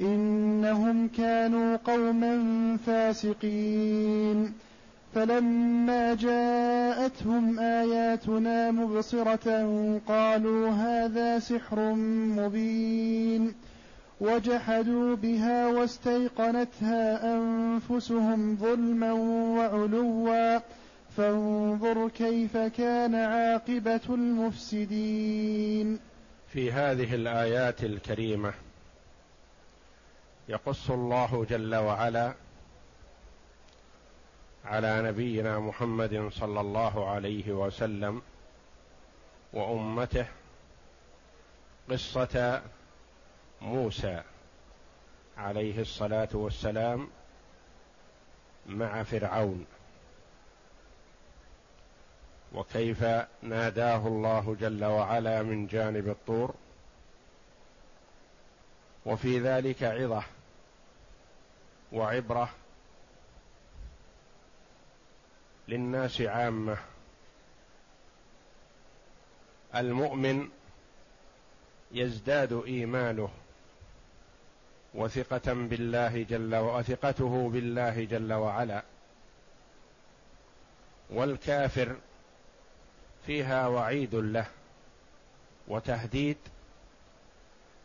إنهم كانوا قوما فاسقين. فلما جاءتهم آياتنا مبصرة قالوا هذا سحر مبين. وجحدوا بها واستيقنتها أنفسهم ظلما وعلوا. فانظر كيف كان عاقبة المفسدين. في هذه الآيات الكريمة يقص الله جل وعلا على نبينا محمد صلى الله عليه وسلم وأمته قصة موسى عليه الصلاة والسلام مع فرعون. وكيف ناداه الله جل وعلا من جانب الطور؟ وفي ذلك عظة وعبرة للناس عامة. المؤمن يزداد إيمانه وثقة بالله جل وثقته بالله جل وعلا. والكافر فيها وعيد له وتهديد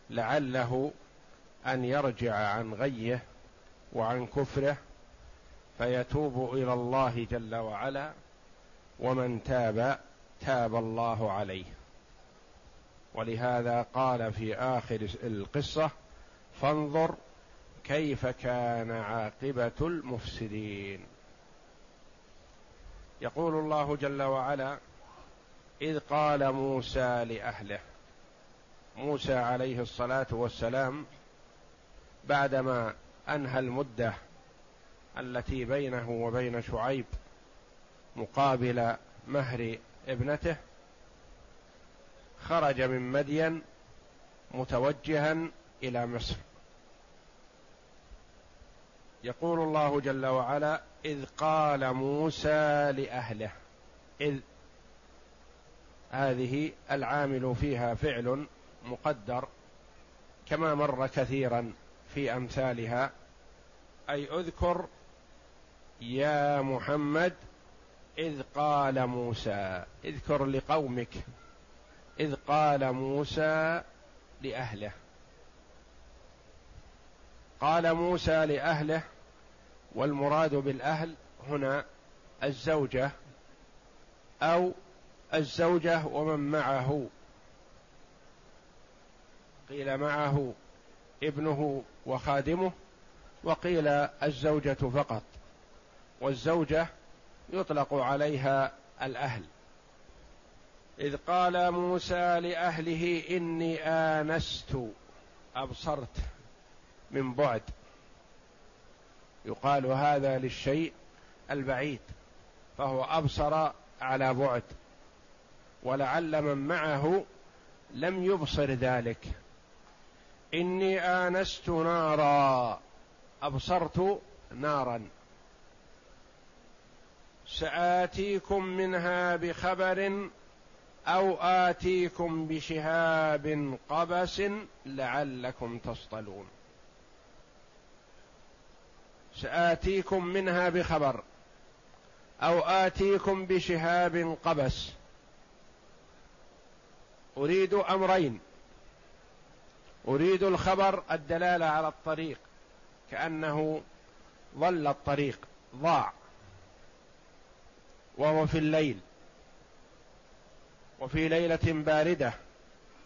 لعله أن يرجع عن غيه وعن كفره فيتوب إلى الله جل وعلا ومن تاب تاب الله عليه. ولهذا قال في آخر القصة فانظر كيف كان عاقبة المفسدين. يقول الله جل وعلا إذ قال موسى لأهله موسى عليه الصلاة والسلام بعدما أنهى المدة التي بينه وبين شعيب مقابل مهر ابنته خرج من مدين متوجها إلى مصر. يقول الله جل وعلا إذ قال موسى لأهله إذ هذه العامل فيها فعل مقدر كما مر كثيرا في أمثالها. أي أذكر يا محمد إذ قال موسى اذكر لقومك إذ قال موسى لأهله. قال موسى لأهله والمراد بالأهل هنا الزوجة أو الزوجة ومن معه. قيل معه. ابنه وخادمه وقيل الزوجة فقط والزوجة يطلق عليها الأهل. إذ قال موسى لأهله إني آنست أبصرت من بعد. يقال هذا للشيء البعيد فهو أبصر على بعد ولعل من معه لم يبصر ذلك. إني آنست نارا. أبصرت نارا. سآتيكم منها بخبر أو آتيكم بشهاب قبس لعلكم تصطلون. سآتيكم منها بخبر أو آتيكم بشهاب قبس. أريد أمرين. أريد الخبر الدلالة على الطريق. كأنه ضل الطريق ضاع. وهو في الليل. وفي ليلة باردة.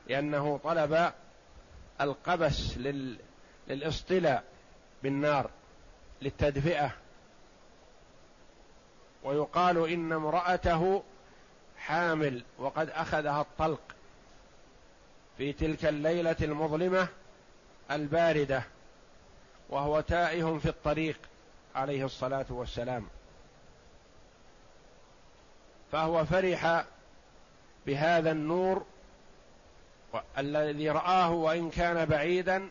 لأنه طلب القبس لل... للاصطلاء بالنار للتدفئة. ويقال إن امرأته حامل وقد أخذها الطلق. في تلك الليلة المظلمة الباردة وهو تائه في الطريق عليه الصلاة والسلام. فهو فرح بهذا النور الذي رآه وإن كان بعيدا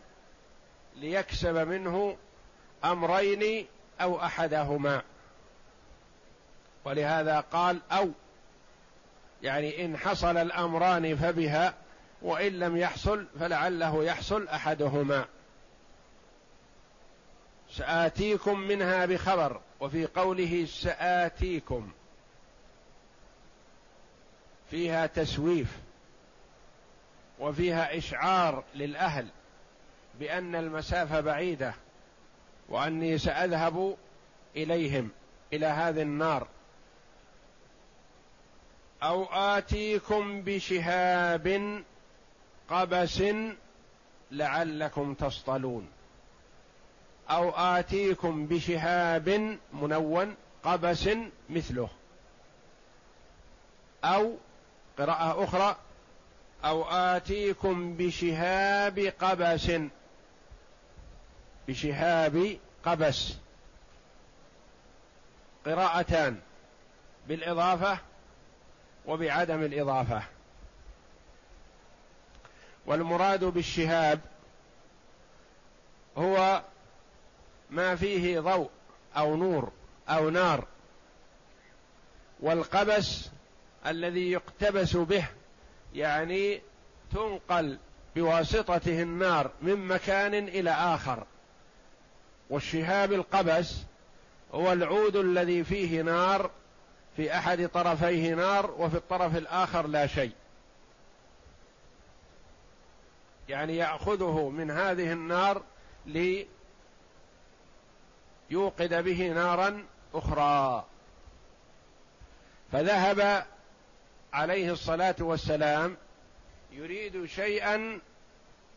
ليكسب منه أمرين أو أحدهما. ولهذا قال أو يعني إن حصل الأمران فبها وإن لم يحصل فلعله يحصل أحدهما. سآتيكم منها بخبر وفي قوله سآتيكم. فيها تسويف وفيها إشعار للأهل بأن المسافة بعيدة وأني سأذهب إليهم إلى هذه النار. أو آتيكم بشهاب قبس لعلكم تصطلون. أو آتيكم بشهاب منون قبس مثله. أو قراءة أخرى أو آتيكم بشهاب قبس. بشهاب قبس. قراءتان بالإضافة وبعدم الإضافة. والمراد بالشهاب هو ما فيه ضوء أو نور أو نار والقبس الذي يقتبس به يعني تنقل بواسطته النار من مكان إلى آخر. والشهاب القبس هو العود الذي فيه نار في أحد طرفيه نار وفي الطرف الآخر لا شيء. يعني يأخذه من هذه النار ليوقد به نارا أخرى. فذهب عليه الصلاة والسلام يريد شيئا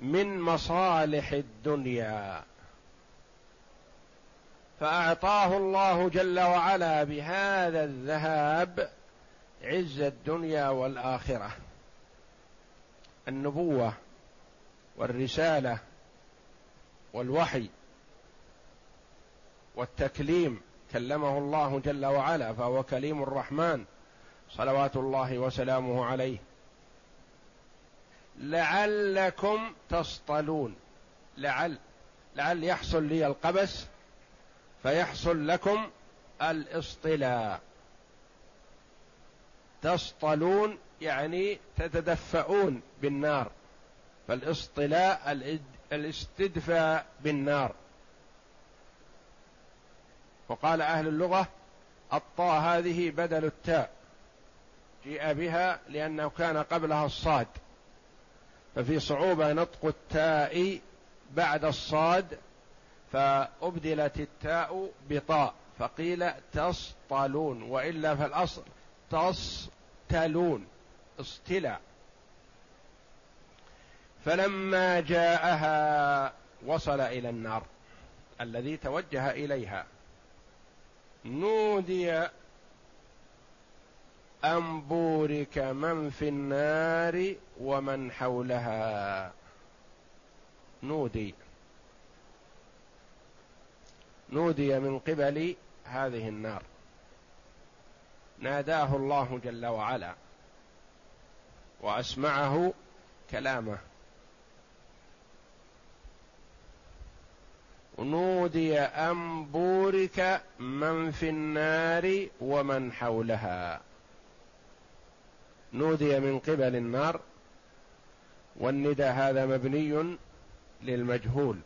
من مصالح الدنيا. فأعطاه الله جل وعلا بهذا الذهاب عز الدنيا والآخرة. النبوة. والرسالة والوحي والتكليم كلمه الله جل وعلا فهو كليم الرحمن. صلوات الله وسلامه عليه. لعلكم تصطلون. لعل لعل يحصل لي القبس فيحصل لكم الاصطلاء. تصطلون يعني تتدفؤون بالنار. فالاصطلاء الاستدفاء بالنار. وقال أهل اللغة الطاء هذه بدل التاء جيء بها لأنه كان قبلها الصاد. ففي صعوبة نطق التاء بعد الصاد فأبدلت التاء بطاء فقيل تصطلون وإلا فالأصل تصطلون اصطلع فلما جاءها وصل إلى النار الذي توجه إليها. نودي أن بورك من في النار ومن حولها. نودي. نودي من قبل هذه النار. ناداه الله جل وعلا وأسمعه كلامه. نودي أن بورك من في النار ومن حولها. نودي من قبل النار. والندى هذا مبني للمجهول.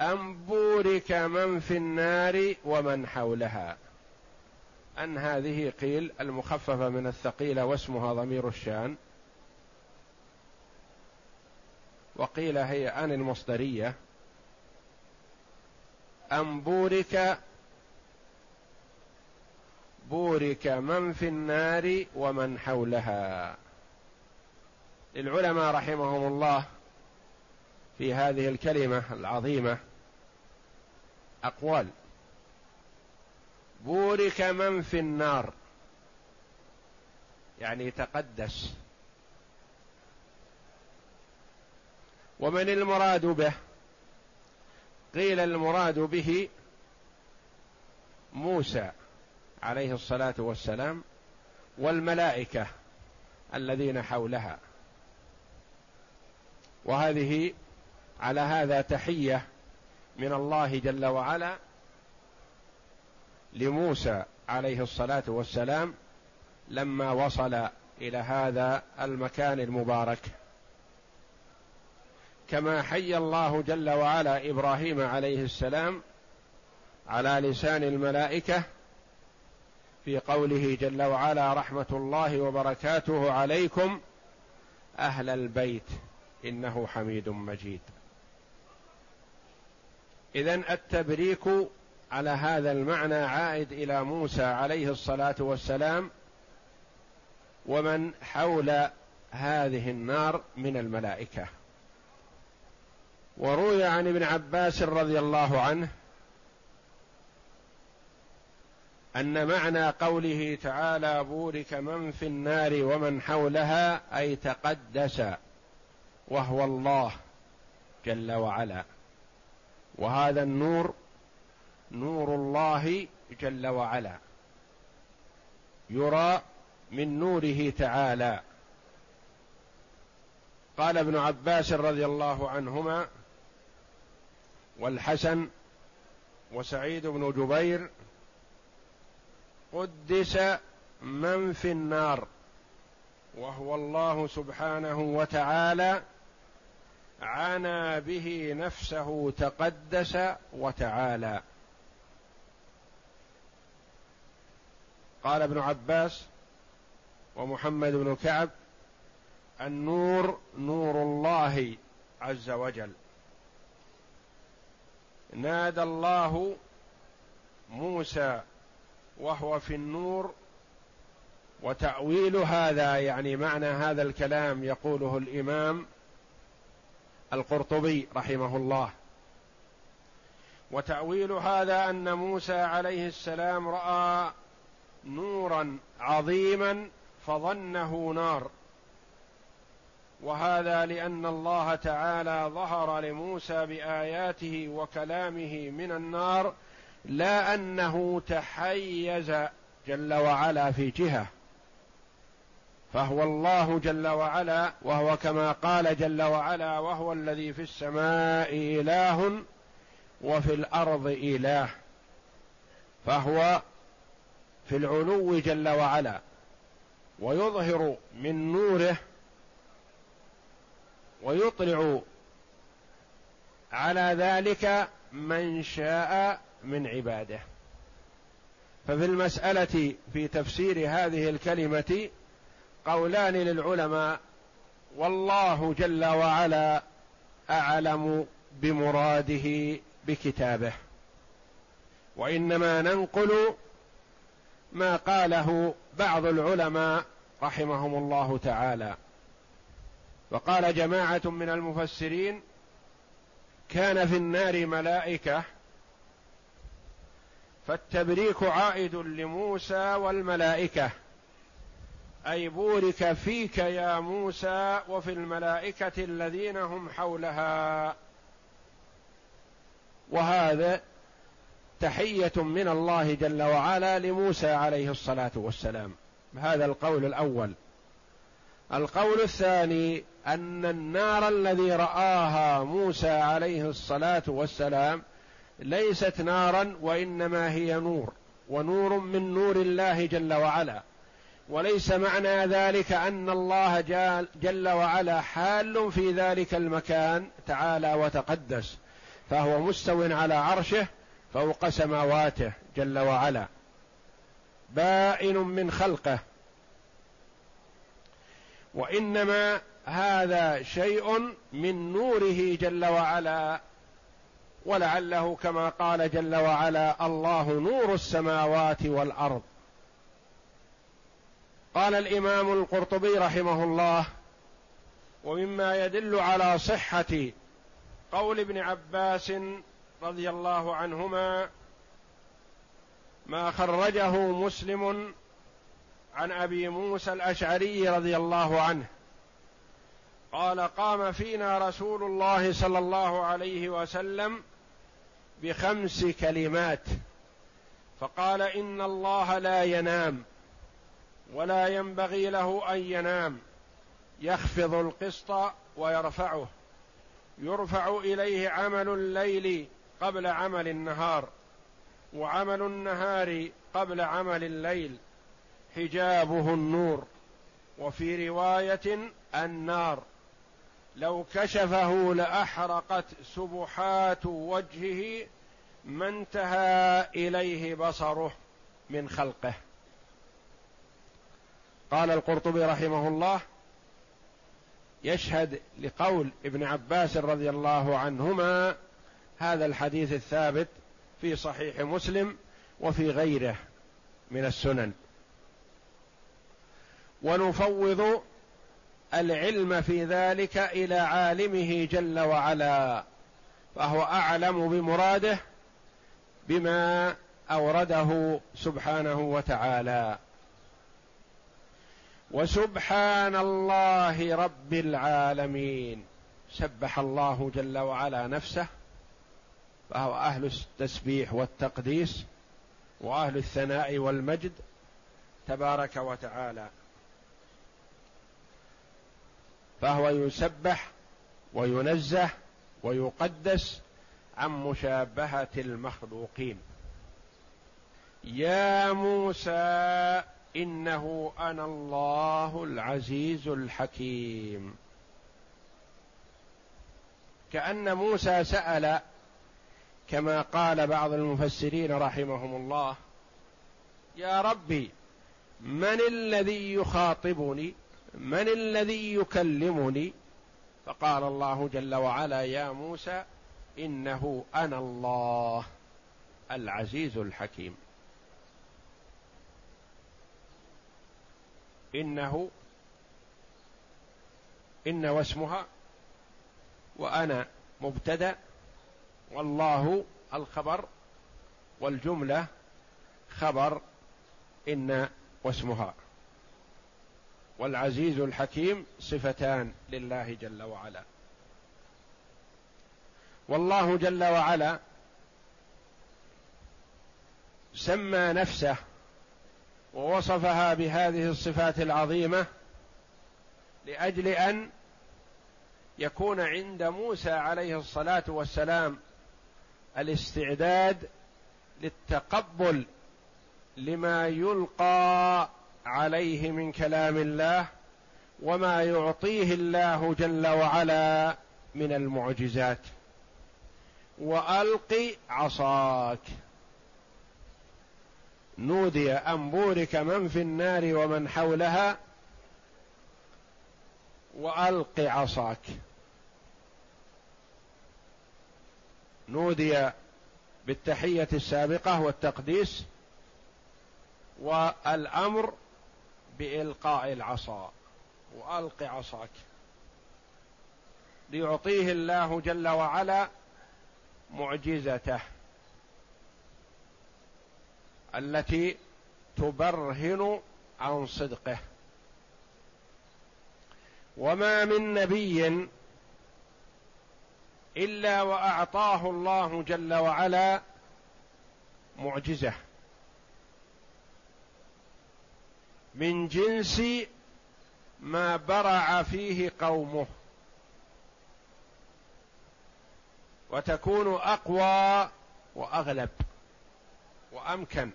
أن بورك من في النار ومن حولها. أن هذه قيل المخففة من الثقيلة واسمها ضمير الشان. وقيل هي أن المصدرية. أن بورك بورك من في النار ومن حولها. للعلماء رحمهم الله في هذه الكلمة العظيمة أقوال. بورك من في النار يعني تقدس. ومن المراد به؟ قيل المراد به موسى عليه الصلاة والسلام والملائكة الذين حولها. وهذه على هذا تحية من الله جل وعلا لموسى عليه الصلاة والسلام لما وصل إلى هذا المكان المبارك. كما حي الله جل وعلا إبراهيم عليه السلام على لسان الملائكة في قوله جل وعلا رحمة الله وبركاته عليكم أهل البيت إنه حميد مجيد. اذا التبريك على هذا المعنى عائد إلى موسى عليه الصلاة والسلام ومن حول هذه النار من الملائكة. وروي عن ابن عباس رضي الله عنه أن معنى قوله تعالى بورك من في النار ومن حولها أي تقدس وهو الله جل وعلا. وهذا النور نور الله جل وعلا. يرى من نوره تعالى. قال ابن عباس رضي الله عنهما والحسن وسعيد بن جبير قدس من في النار وهو الله سبحانه وتعالى عانى به نفسه تقدس وتعالى. قال ابن عباس ومحمد بن كعب النور نور الله عز وجل. نادى الله موسى وهو في النور وتأويل هذا يعني معنى هذا الكلام يقوله الإمام القرطبي رحمه الله. وتأويل هذا أن موسى عليه السلام رأى نورا عظيما فظنه نار. وهذا لأن الله تعالى ظهر لموسى بآياته وكلامه من النار لا أنه تحيز جل وعلا في جهة. فهو الله جل وعلا وهو كما قال جل وعلا وهو الذي في السماء إله وفي الأرض إله. فهو في العلو جل وعلا ويظهر من نوره ويطلع على ذلك من شاء من عباده. ففي المسألة في تفسير هذه الكلمة قولان للعلماء والله جل وعلا أعلم بمراده بكتابه. وإنما ننقل ما قاله بعض العلماء رحمهم الله تعالى. وقال جماعة من المفسرين كان في النار ملائكة فالتبريك عائد لموسى والملائكة. أي بورك فيك يا موسى وفي الملائكة الذين هم حولها. وهذا تحية من الله جل وعلا لموسى عليه الصلاة والسلام. هذا القول الأول. القول الثاني أن النار الذي رآها موسى عليه الصلاة والسلام ليست نارا وإنما هي نور ونور من نور الله جل وعلا. وليس معنى ذلك أن الله جل وعلا حال في ذلك المكان تعالى وتقدس فهو مستو على عرشه فوق سماواته جل وعلا. بائن من خلقه. وإنما هذا شيء من نوره جل وعلا ولعله كما قال جل وعلا الله نور السماوات والأرض. قال الإمام القرطبي رحمه الله ومما يدل على صحة قول ابن عباس رضي الله عنهما ما خرجه مسلم عن أبي موسى الأشعري رضي الله عنه. قال قام فينا رسول الله صلى الله عليه وسلم بخمس كلمات. فقال إن الله لا ينام ولا ينبغي له أن ينام. يخفض القسط ويرفعه. يرفع إليه عمل الليل قبل عمل النهار وعمل النهار قبل عمل الليل. حجابه النور وفي رواية النار. لو كشفه لأحرقت سبحات وجهه ما انتهى إليه بصره من خلقه. قال القرطبي رحمه الله يشهد لقول ابن عباس رضي الله عنهما هذا الحديث الثابت في صحيح مسلم وفي غيره من السنن. ونفوض العلم في ذلك إلى عالمه جل وعلا فهو أعلم بمراده بما أورده سبحانه وتعالى. وسبحان الله رب العالمين سبح الله جل وعلا نفسه فهو أهل التسبيح والتقديس وأهل الثناء والمجد تبارك وتعالى. فهو يسبح وينزه ويقدس عن مشابهة المخلوقين. يا موسى إنه أنا الله العزيز الحكيم. كأن موسى سأل كما قال بعض المفسرين رحمهم الله يا ربي من الذي يخاطبني؟ من الذي يكلمني؟ فقال الله جل وعلا يا موسى إنه أنا الله العزيز الحكيم. إنه إن واسمها وأنا مبتدأ والله الخبر والجملة خبر إن واسمها. والعزيز الحكيم صفتان لله جل وعلا. والله جل وعلا سمى نفسه ووصفها بهذه الصفات العظيمة لأجل أن يكون عند موسى عليه الصلاة والسلام الاستعداد للتقبل لما يلقى عليه من كلام الله وما يعطيه الله جل وعلا من المعجزات. وألق عصاك. نودي أن بورك من في النار ومن حولها. وألق عصاك. نودي بالتحية السابقة والتقديس. والأمر بإلقاء العصا. وألق عصاك. ليعطيه الله جل وعلا معجزته. التي تبرهن عن صدقه. وما من نبي إلا وأعطاه الله جل وعلا معجزة. من جنس ما برع فيه قومه. وتكون أقوى وأغلب وأمكن.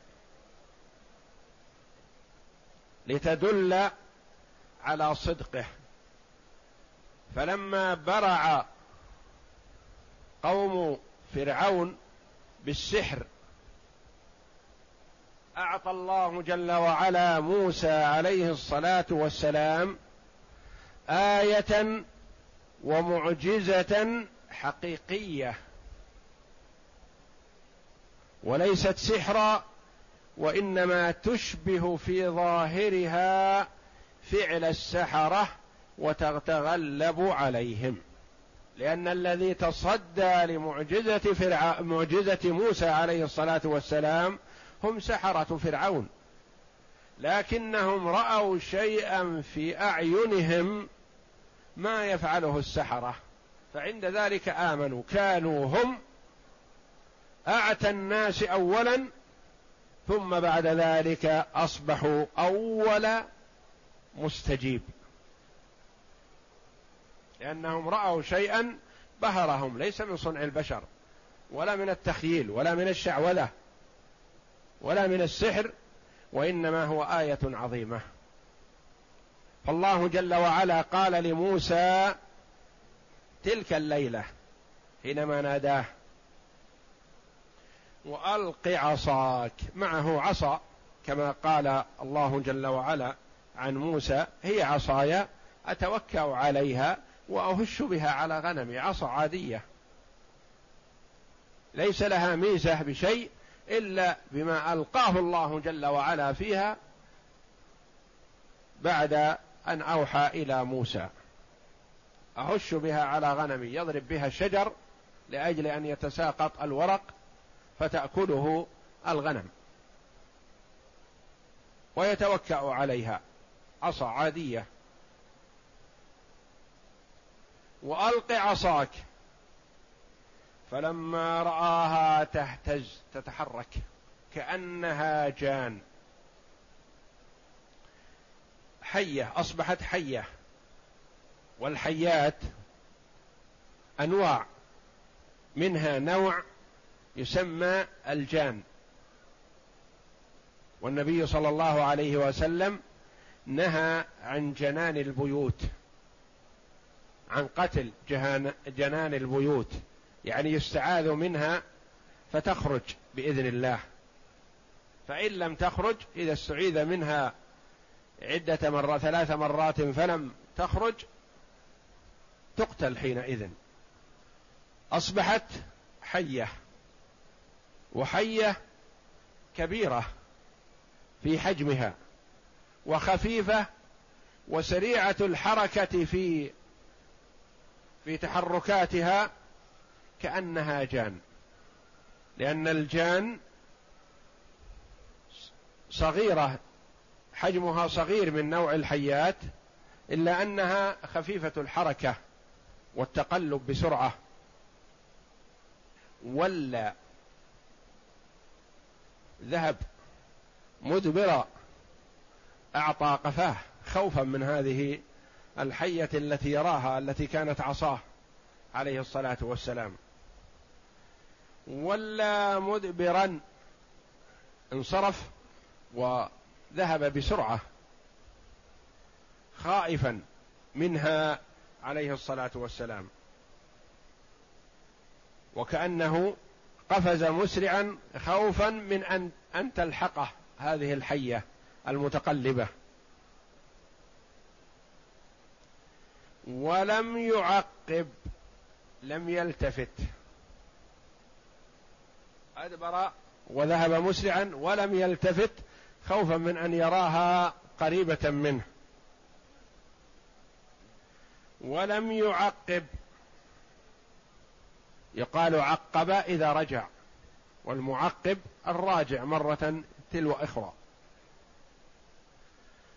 لتدل على صدقه. فلما برع قوم فرعون بالسحر اعطى الله جل وعلا موسى عليه الصلاة والسلام آية ومعجزة حقيقية. وليست سحرا وإنما تشبه في ظاهرها فعل السحرة وتتغلب عليهم. لأن الذي تصدى لمعجزة فرع... معجزة موسى عليه الصلاة والسلام هم سحرة فرعون. لكنهم رأوا شيئا في أعينهم ما يفعله السحرة. فعند ذلك آمنوا. كانوا هم أعتى الناس أولا ثم بعد ذلك أصبحوا أول مستجيب. لأنهم رأوا شيئا بهرهم ليس من صنع البشر ولا من التخييل ولا من الشعوذة. ولا من السحر وإنما هو آية عظيمة. فالله جل وعلا قال لموسى تلك الليلة حينما ناداه وألق عصاك. معه عصا كما قال الله جل وعلا عن موسى هي عصاي أتوكأ عليها وأهش بها على غنمي عصا عادية. ليس لها ميزة بشيء إلا بما ألقاه الله جل وعلا فيها بعد أن أوحى إلى موسى. اهش بها على غنمي يضرب بها الشجر لأجل أن يتساقط الورق فتأكله الغنم. ويتوكأ عليها عصا عادية. وألق عصاك. فلما رآها تهتز تتحرك كأنها جان. حية أصبحت حية. والحيات أنواع. منها نوع يسمى الجان. والنبي صلى الله عليه وسلم نهى عن جنان البيوت عن قتل جنان البيوت. يعني يستعاذ منها فتخرج بإذن الله. فإن لم تخرج إذا استعيذ منها عدة مرات ثلاث مرات فلم تخرج تقتل حينئذ. أصبحت حية وحية كبيرة في حجمها وخفيفة وسريعة الحركة في في تحركاتها كأنها جان. لأن الجان صغيرة حجمها صغير من نوع الحيات إلا أنها خفيفة الحركة والتقلب بسرعة. ولا ذهب مدبرا أعطى قفاه خوفا من هذه الحية التي يراها التي كانت عصاه عليه الصلاة والسلام. ولا مدبرا. انصرف وذهب بسرعة خائفا منها عليه الصلاة والسلام. وكأنه قفز مسرعا خوفا من أن أن تلحقه هذه الحية المتقلبة. ولم يعقب لم يلتفت. أدبر وذهب مسرعا ولم يلتفت خوفا من أن يراها قريبة منه. ولم يعقب. يقال عقب إذا رجع والمعقب الراجع مرة تلو أخرى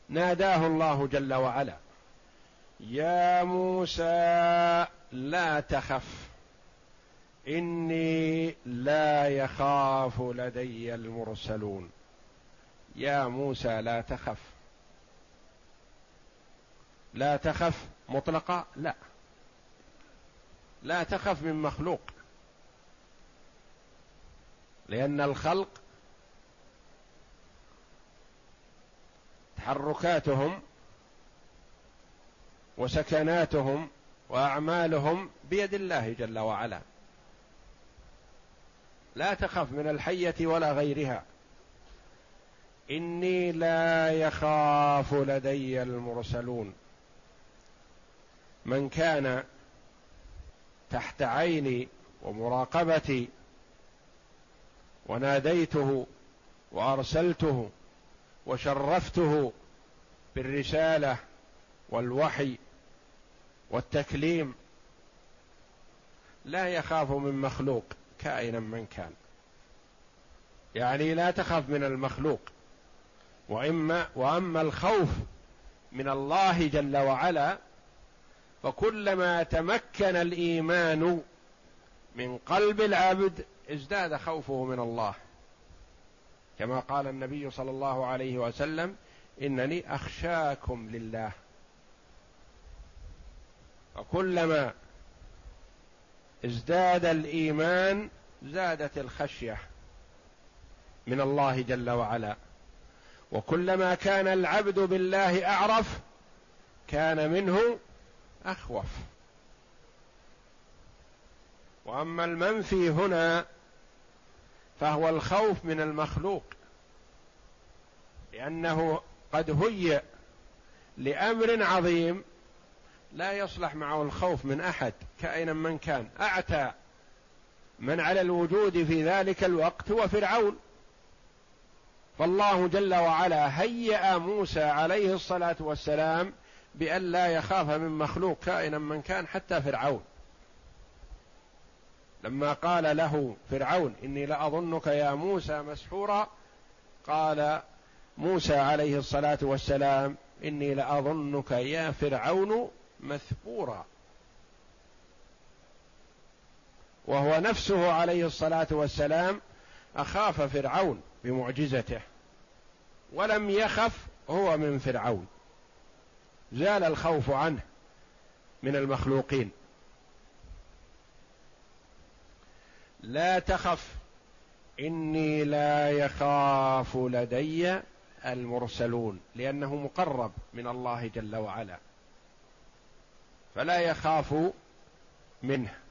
ناداه الله جل وعلا يا موسى لا تخف. إني لا يخاف لدي المرسلون. يا موسى لا تخف. لا تخف مطلقة؟ لا. لا تخف من مخلوق. لأن الخلق تحركاتهم وسكناتهم وأعمالهم بيد الله جل وعلا. لا تخف من الحية ولا غيرها. إني لا يخاف لدي المرسلون. من كان تحت عيني ومراقبتي وناديته وأرسلته وشرفته بالرسالة والوحي والتكليم لا يخاف من مخلوق. كائنا من كان. يعني لا تخاف من المخلوق. واما وأما الخوف من الله جل وعلا فكلما تمكن الإيمان من قلب العبد ازداد خوفه من الله. كما قال النبي صلى الله عليه وسلم إنني أخشاكم لله. وكلما ازداد الإيمان زادت الخشية من الله جل وعلا. وكلما كان العبد بالله أعرف كان منه أخوف. وأما المنفي هنا فهو الخوف من المخلوق لأنه قد هيئ لأمر عظيم لا يصلح معه الخوف من أحد كائنا من كان. أعتى من على الوجود في ذلك الوقت هو فرعون. فالله جل وعلا هيأ موسى عليه الصلاة والسلام بأن لا يخاف من مخلوق كائنا من كان حتى فرعون. لما قال له فرعون إني لأظنك يا موسى مسحورا قال موسى عليه الصلاة والسلام إني لأظنك يا فرعون مثبورا وهو نفسه عليه الصلاة والسلام أخاف فرعون بمعجزته ولم يخف هو من فرعون. زال الخوف عنه من المخلوقين. لا تخف إني لا يخاف لدي المرسلون لأنه مقرب من الله جل وعلا. فلا يخاف منه.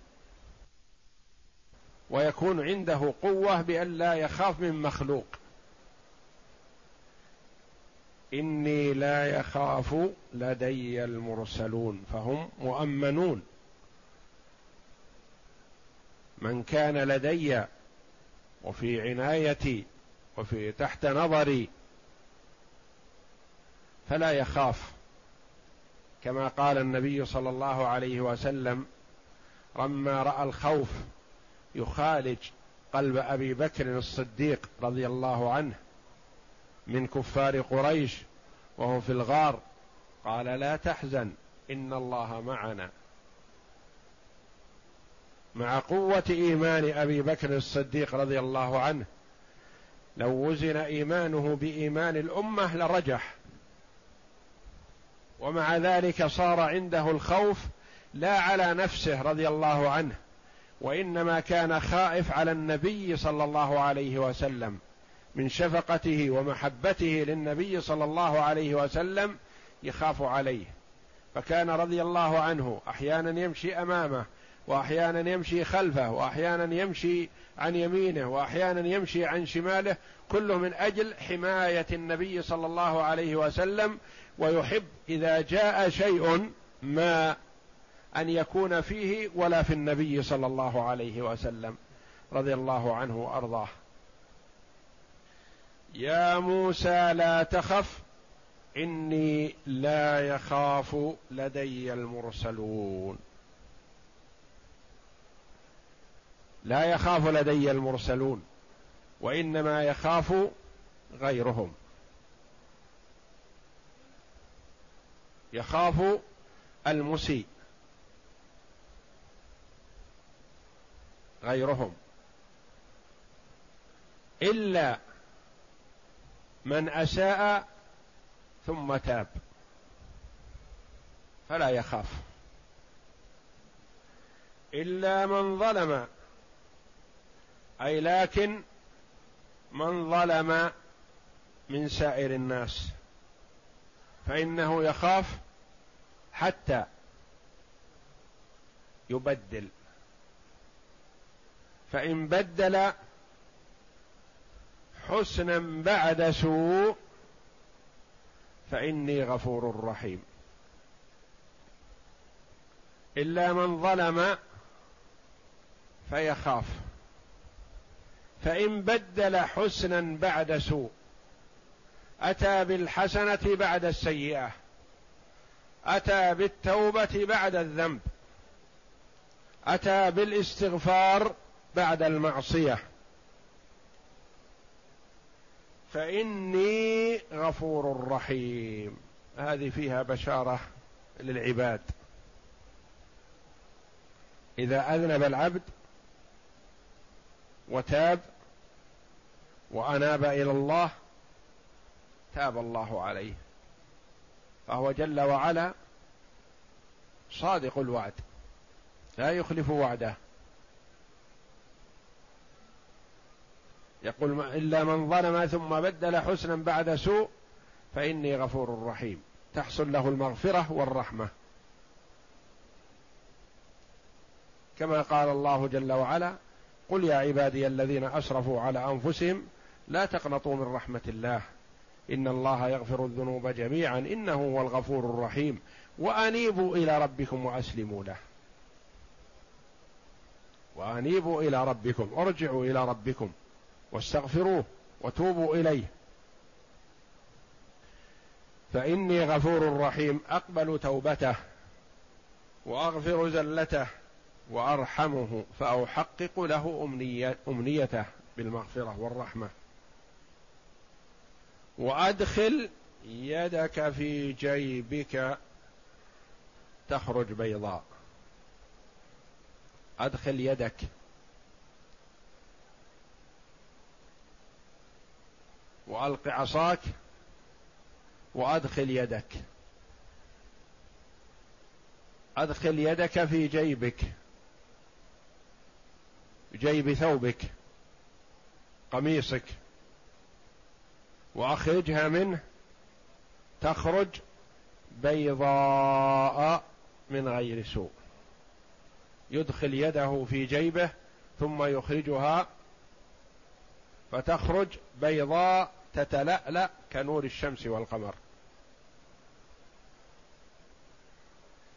ويكون عنده قوة بأن لا يخاف من مخلوق. إني لا يخاف لدي المرسلون فهم مؤمنون. من كان لدي وفي عنايتي وفي تحت نظري فلا يخاف. كما قال النبي صلى الله عليه وسلم لما رأى الخوف يخالج قلب أبي بكر الصديق رضي الله عنه من كفار قريش وهو في الغار. قال لا تحزن إن الله معنا. مع قوة إيمان أبي بكر الصديق رضي الله عنه لو وزن إيمانه بإيمان الأمة لرجح. ومع ذلك صار عنده الخوف لا على نفسه رضي الله عنه. وإنما كان خائف على النبي صلى الله عليه وسلم من شفقته ومحبته للنبي صلى الله عليه وسلم يخاف عليه. فكان رضي الله عنه أحيانا يمشي أمامه وأحيانا يمشي خلفه وأحيانا يمشي عن يمينه وأحيانا يمشي عن شماله كله من أجل حماية النبي صلى الله عليه وسلم ويحب إذا جاء شيء ما أن يكون فيه ولا في النبي صلى الله عليه وسلم رضي الله عنه وأرضاه. يا موسى لا تخف إني لا يخاف لدي المرسلون. لا يخاف لدي المرسلون وإنما يخاف غيرهم. يخاف المسيء. غيرهم. إلا من أساء ثم تاب. فلا يخاف. إلا من ظلم. أي لكن من ظلم من سائر الناس. فإنه يخاف حتى يبدل. فإن بدل حسنا بعد سوء فإني غفور رحيم. إلا من ظلم فيخاف. فإن بدل حسنا بعد سوء أتى بالحسنة بعد السيئة أتى بالتوبة بعد الذنب أتى بالإستغفار بعد المعصية. فإني غفور رحيم. هذه فيها بشارة للعباد. إذا أذنب العبد وتاب وأناب إلى الله تاب الله عليه. فهو جل وعلا صادق الوعد لا يخلف وعده. يقول إلا من ظلم ثم بدل حسنا بعد سوء فإني غفور رحيم. تحصل له المغفرة والرحمة. كما قال الله جل وعلا قل يا عبادي الذين أسرفوا على أنفسهم لا تقنطوا من رحمة الله. إن الله يغفر الذنوب جميعا إنه هو الغفور الرحيم. وأنيبوا إلى ربكم وأسلموا له. وأنيبوا إلى ربكم أرجعوا إلى ربكم. واستغفروه وتوبوا إليه. فإني غفور رحيم أقبل توبته وأغفر زلته وأرحمه فأحقق له أمنية أمنيته بالمغفرة والرحمة. وأدخل يدك في جيبك تخرج بيضاء. أدخل يدك وألق عصاك وأدخل يدك. أدخل يدك في جيبك. جيب ثوبك. قميصك. وأخرجها منه. تخرج بيضاء من غير سوء. يدخل يده في جيبه ثم يخرجها فتخرج بيضاء تتلألأ كنور الشمس والقمر.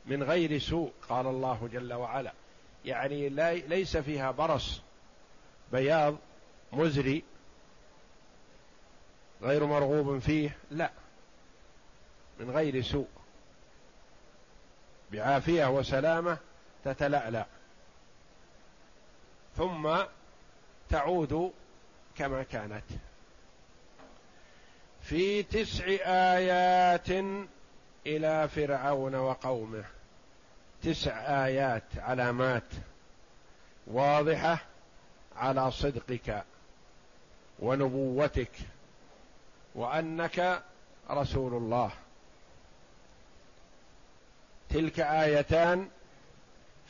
من غير سوء قال الله جل وعلا. يعني ليس فيها برص بياض مزري غير مرغوب فيه لا. من غير سوء. بعافية وسلامة تتلألأ. ثم تعود كما كانت. في تسع آيات إلى فرعون وقومه. تسع آيات علامات واضحة على صدقك ونبوتك وأنك رسول الله. تلك آيتان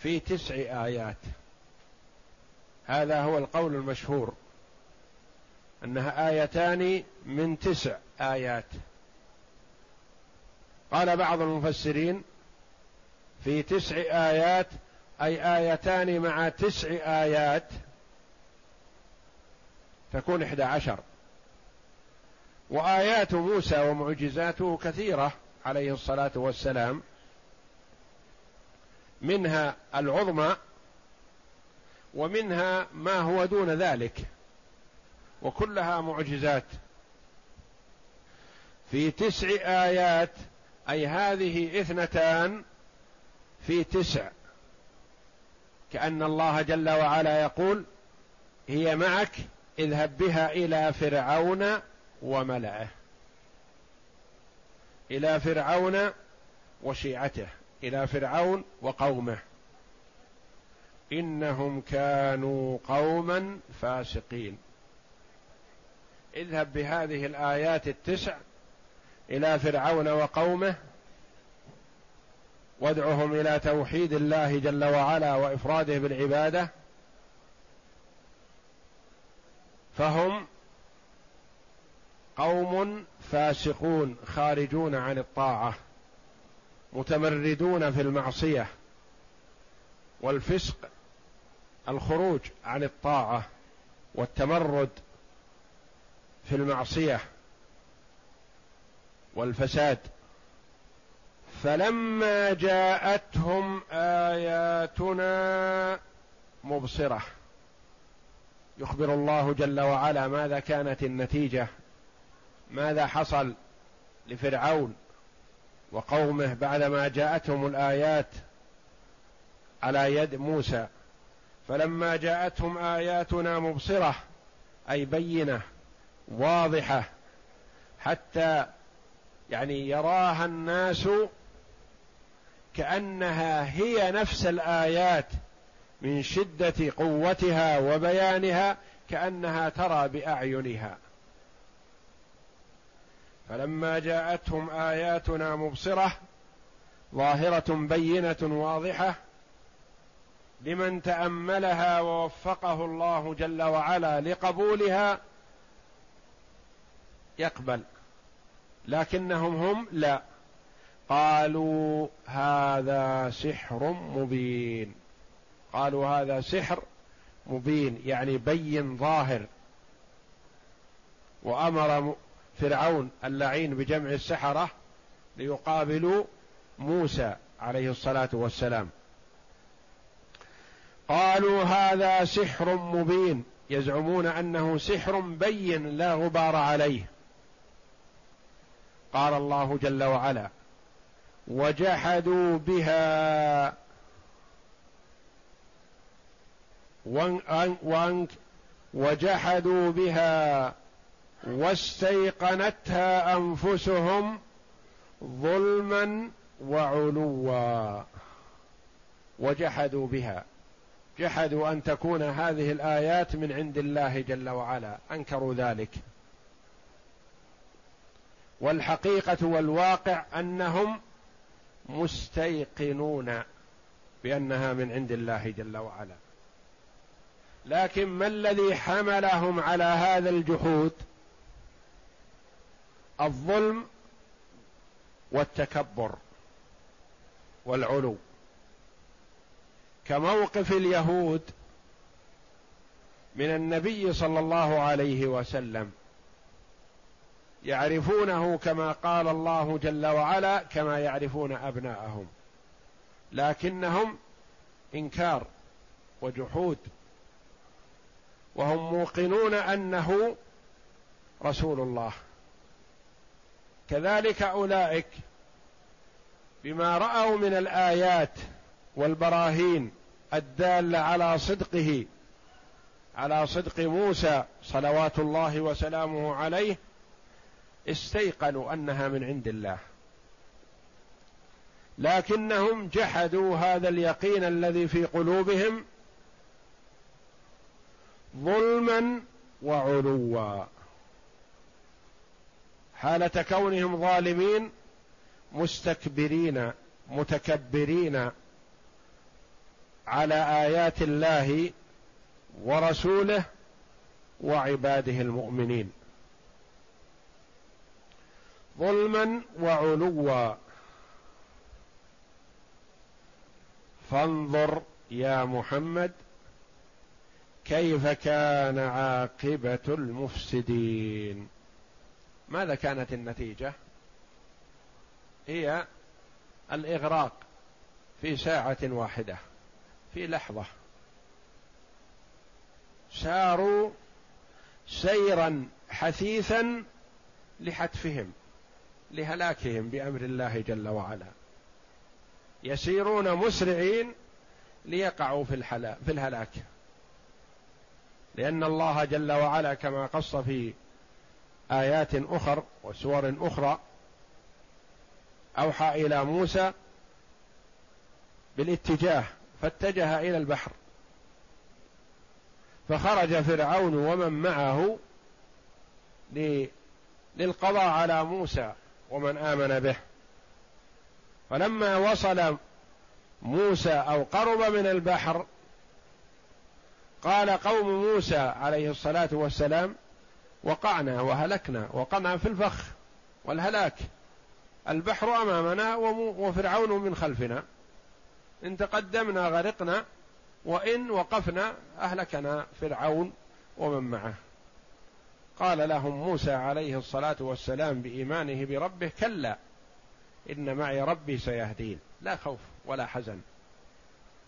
في تسع آيات. هذا هو القول المشهور. أنها آيتان من تسع آيات. قال بعض المفسرين في تسع آيات أي آيتان مع تسع آيات تكون إحدى عشر. وآيات موسى ومعجزاته كثيرة عليه الصلاة والسلام. منها العظمى ومنها ما هو دون ذلك. وكلها معجزات. في تسع آيات أي هذه اثنتان في تسع. كأن الله جل وعلا يقول هي معك اذهب بها إلى فرعون وملئه إلى فرعون وشيعته إلى فرعون وقومه. إنهم كانوا قوما فاسقين. اذهب بهذه الآيات التسع إلى فرعون وقومه وادعهم إلى توحيد الله جل وعلا وإفراده بالعبادة فهم قوم فاسقون خارجون عن الطاعة متمردون في المعصية والفسق الخروج عن الطاعة والتمرد في المعصية والفساد. فلما جاءتهم آياتنا مبصرة. يخبر الله جل وعلا ماذا كانت النتيجة ماذا حصل لفرعون وقومه بعدما جاءتهم الآيات على يد موسى. فلما جاءتهم آياتنا مبصرة أي بينة واضحة حتى يعني يراها الناس كأنها هي نفس الآيات من شدة قوتها وبيانها كأنها ترى بأعينها. فلما جاءتهم آياتنا مبصرة ظاهرة بينة واضحة لمن تأملها ووفقه الله جل وعلا لقبولها يقبل. لكنهم هم لا. قالوا هذا سحر مبين. قالوا هذا سحر مبين يعني بين ظاهر. وأمر فرعون اللعين بجمع السحرة ليقابلوا موسى عليه الصلاة والسلام. قالوا هذا سحر مبين. يزعمون أنه سحر بين لا غبار عليه. قال الله جل وعلا وجحدوا بها وجحدوا بها واستيقنتها أنفسهم ظلما وعلوا وجحدوا بها. جحدوا أن تكون هذه الآيات من عند الله جل وعلا. أنكروا ذلك. والحقيقة والواقع أنهم مستيقنون بأنها من عند الله جل وعلا. لكن ما الذي حملهم على هذا الجحود؟ الظلم والتكبر والعلو. كموقف اليهود من النبي صلى الله عليه وسلم يعرفونه كما قال الله جل وعلا كما يعرفون أبناءهم. لكنهم إنكار وجحود وهم موقنون أنه رسول الله. كذلك أولئك بما رأوا من الآيات والبراهين الدالة على صدقه على صدق موسى صلوات الله وسلامه عليه استيقنوا أنها من عند الله. لكنهم جحدوا هذا اليقين الذي في قلوبهم ظلما وعلوا. حالة كونهم ظالمين مستكبرين متكبرين على آيات الله ورسوله وعباده المؤمنين. ظلما وعلوا. فانظر يا محمد كيف كان عاقبة المفسدين. ماذا كانت النتيجة؟ هي الإغراق في ساعة واحدة في لحظة. ساروا سيرا حثيثا لحتفهم. لهلاكهم بأمر الله جل وعلا. يسيرون مسرعين ليقعوا في في الهلاك. لأن الله جل وعلا كما قص في آيات أخر وسور أخرى أوحى إلى موسى بالاتجاه فاتجه إلى البحر. فخرج فرعون ومن معه للقضاء على موسى. ومن آمن به. فلما وصل موسى أو قرب من البحر قال قوم موسى عليه الصلاة والسلام وقعنا وهلكنا وقعنا في الفخ والهلاك. البحر أمامنا وفرعون من خلفنا. إن تقدمنا غرقنا وإن وقفنا أهلكنا فرعون ومن معه. قال لهم موسى عليه الصلاة والسلام بإيمانه بربه كلا إن معي ربي سيهدين. لا خوف ولا حزن.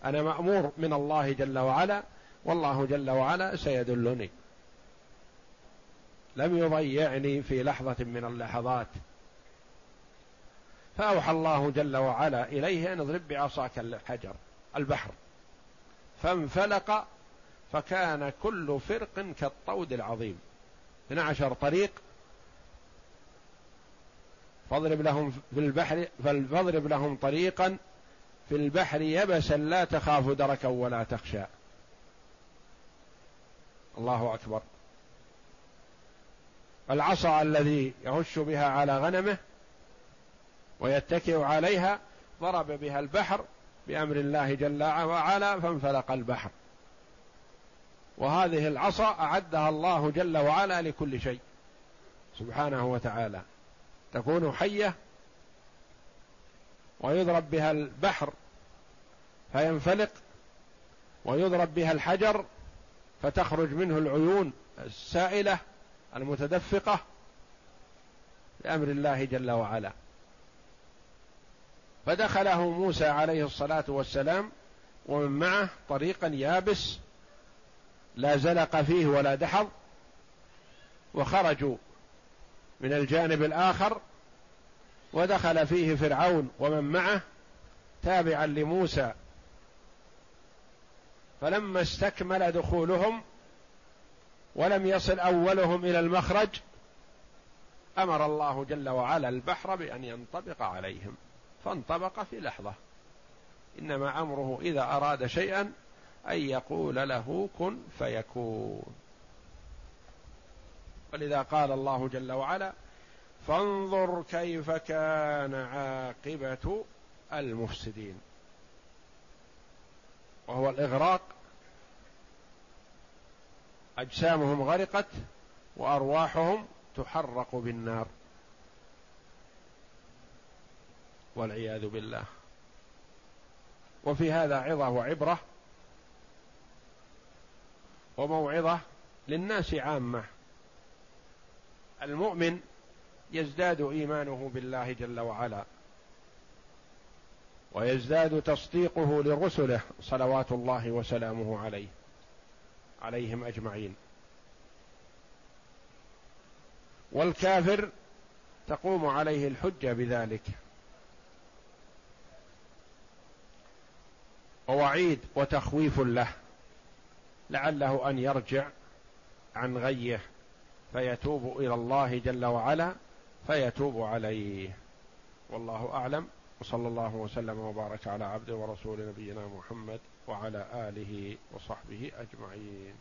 أنا مأمور من الله جل وعلا والله جل وعلا سيدلني. لم يضيعني في لحظة من اللحظات. فأوحى الله جل وعلا إليه أن اضرب بعصاك الحجر البحر. فانفلق فكان كل فرق كالطود العظيم. 12 طريق فاضرب لهم في البحر فاضرب لهم طريقا في البحر يبسا لا تخاف دركا ولا تخشى. الله أكبر. العصا الذي يهش بها على غنمه ويتكئ عليها ضرب بها البحر بأمر الله جل وعلا فانفلق البحر. وهذه العصا أعدها الله جل وعلا لكل شيء. سبحانه وتعالى. تكون حية ويضرب بها البحر فينفلق ويضرب بها الحجر فتخرج منه العيون السائلة المتدفقة بامر الله جل وعلا. فدخله موسى عليه الصلاة والسلام ومن معه طريقا يابس لا زلق فيه ولا دحض وخرجوا من الجانب الآخر ودخل فيه فرعون ومن معه تابعا لموسى. فلما استكمل دخولهم ولم يصل أولهم إلى المخرج أمر الله جل وعلا البحر بأن ينطبق عليهم. فانطبق في لحظة. إنما أمره إذا أراد شيئا أن يقول له كن فيكون. ولذا قال الله جل وعلا فانظر كيف كان عاقبة المفسدين. وهو الإغراق. أجسامهم غرقت وأرواحهم تحرق بالنار. والعياذ بالله. وفي هذا عظة وعبرة وموعظة للناس عامة. المؤمن يزداد إيمانه بالله جل وعلا ويزداد تصديقه لرسله صلوات الله وسلامه عليه عليهم أجمعين. والكافر تقوم عليه الحجة بذلك. ووعيد وتخويف له. لعله أن يرجع عن غيه فيتوب إلى الله جل وعلا فيتوب عليه. والله أعلم. وصلى الله وسلم وبارك على عبده ورسول نبينا محمد وعلى آله وصحبه أجمعين.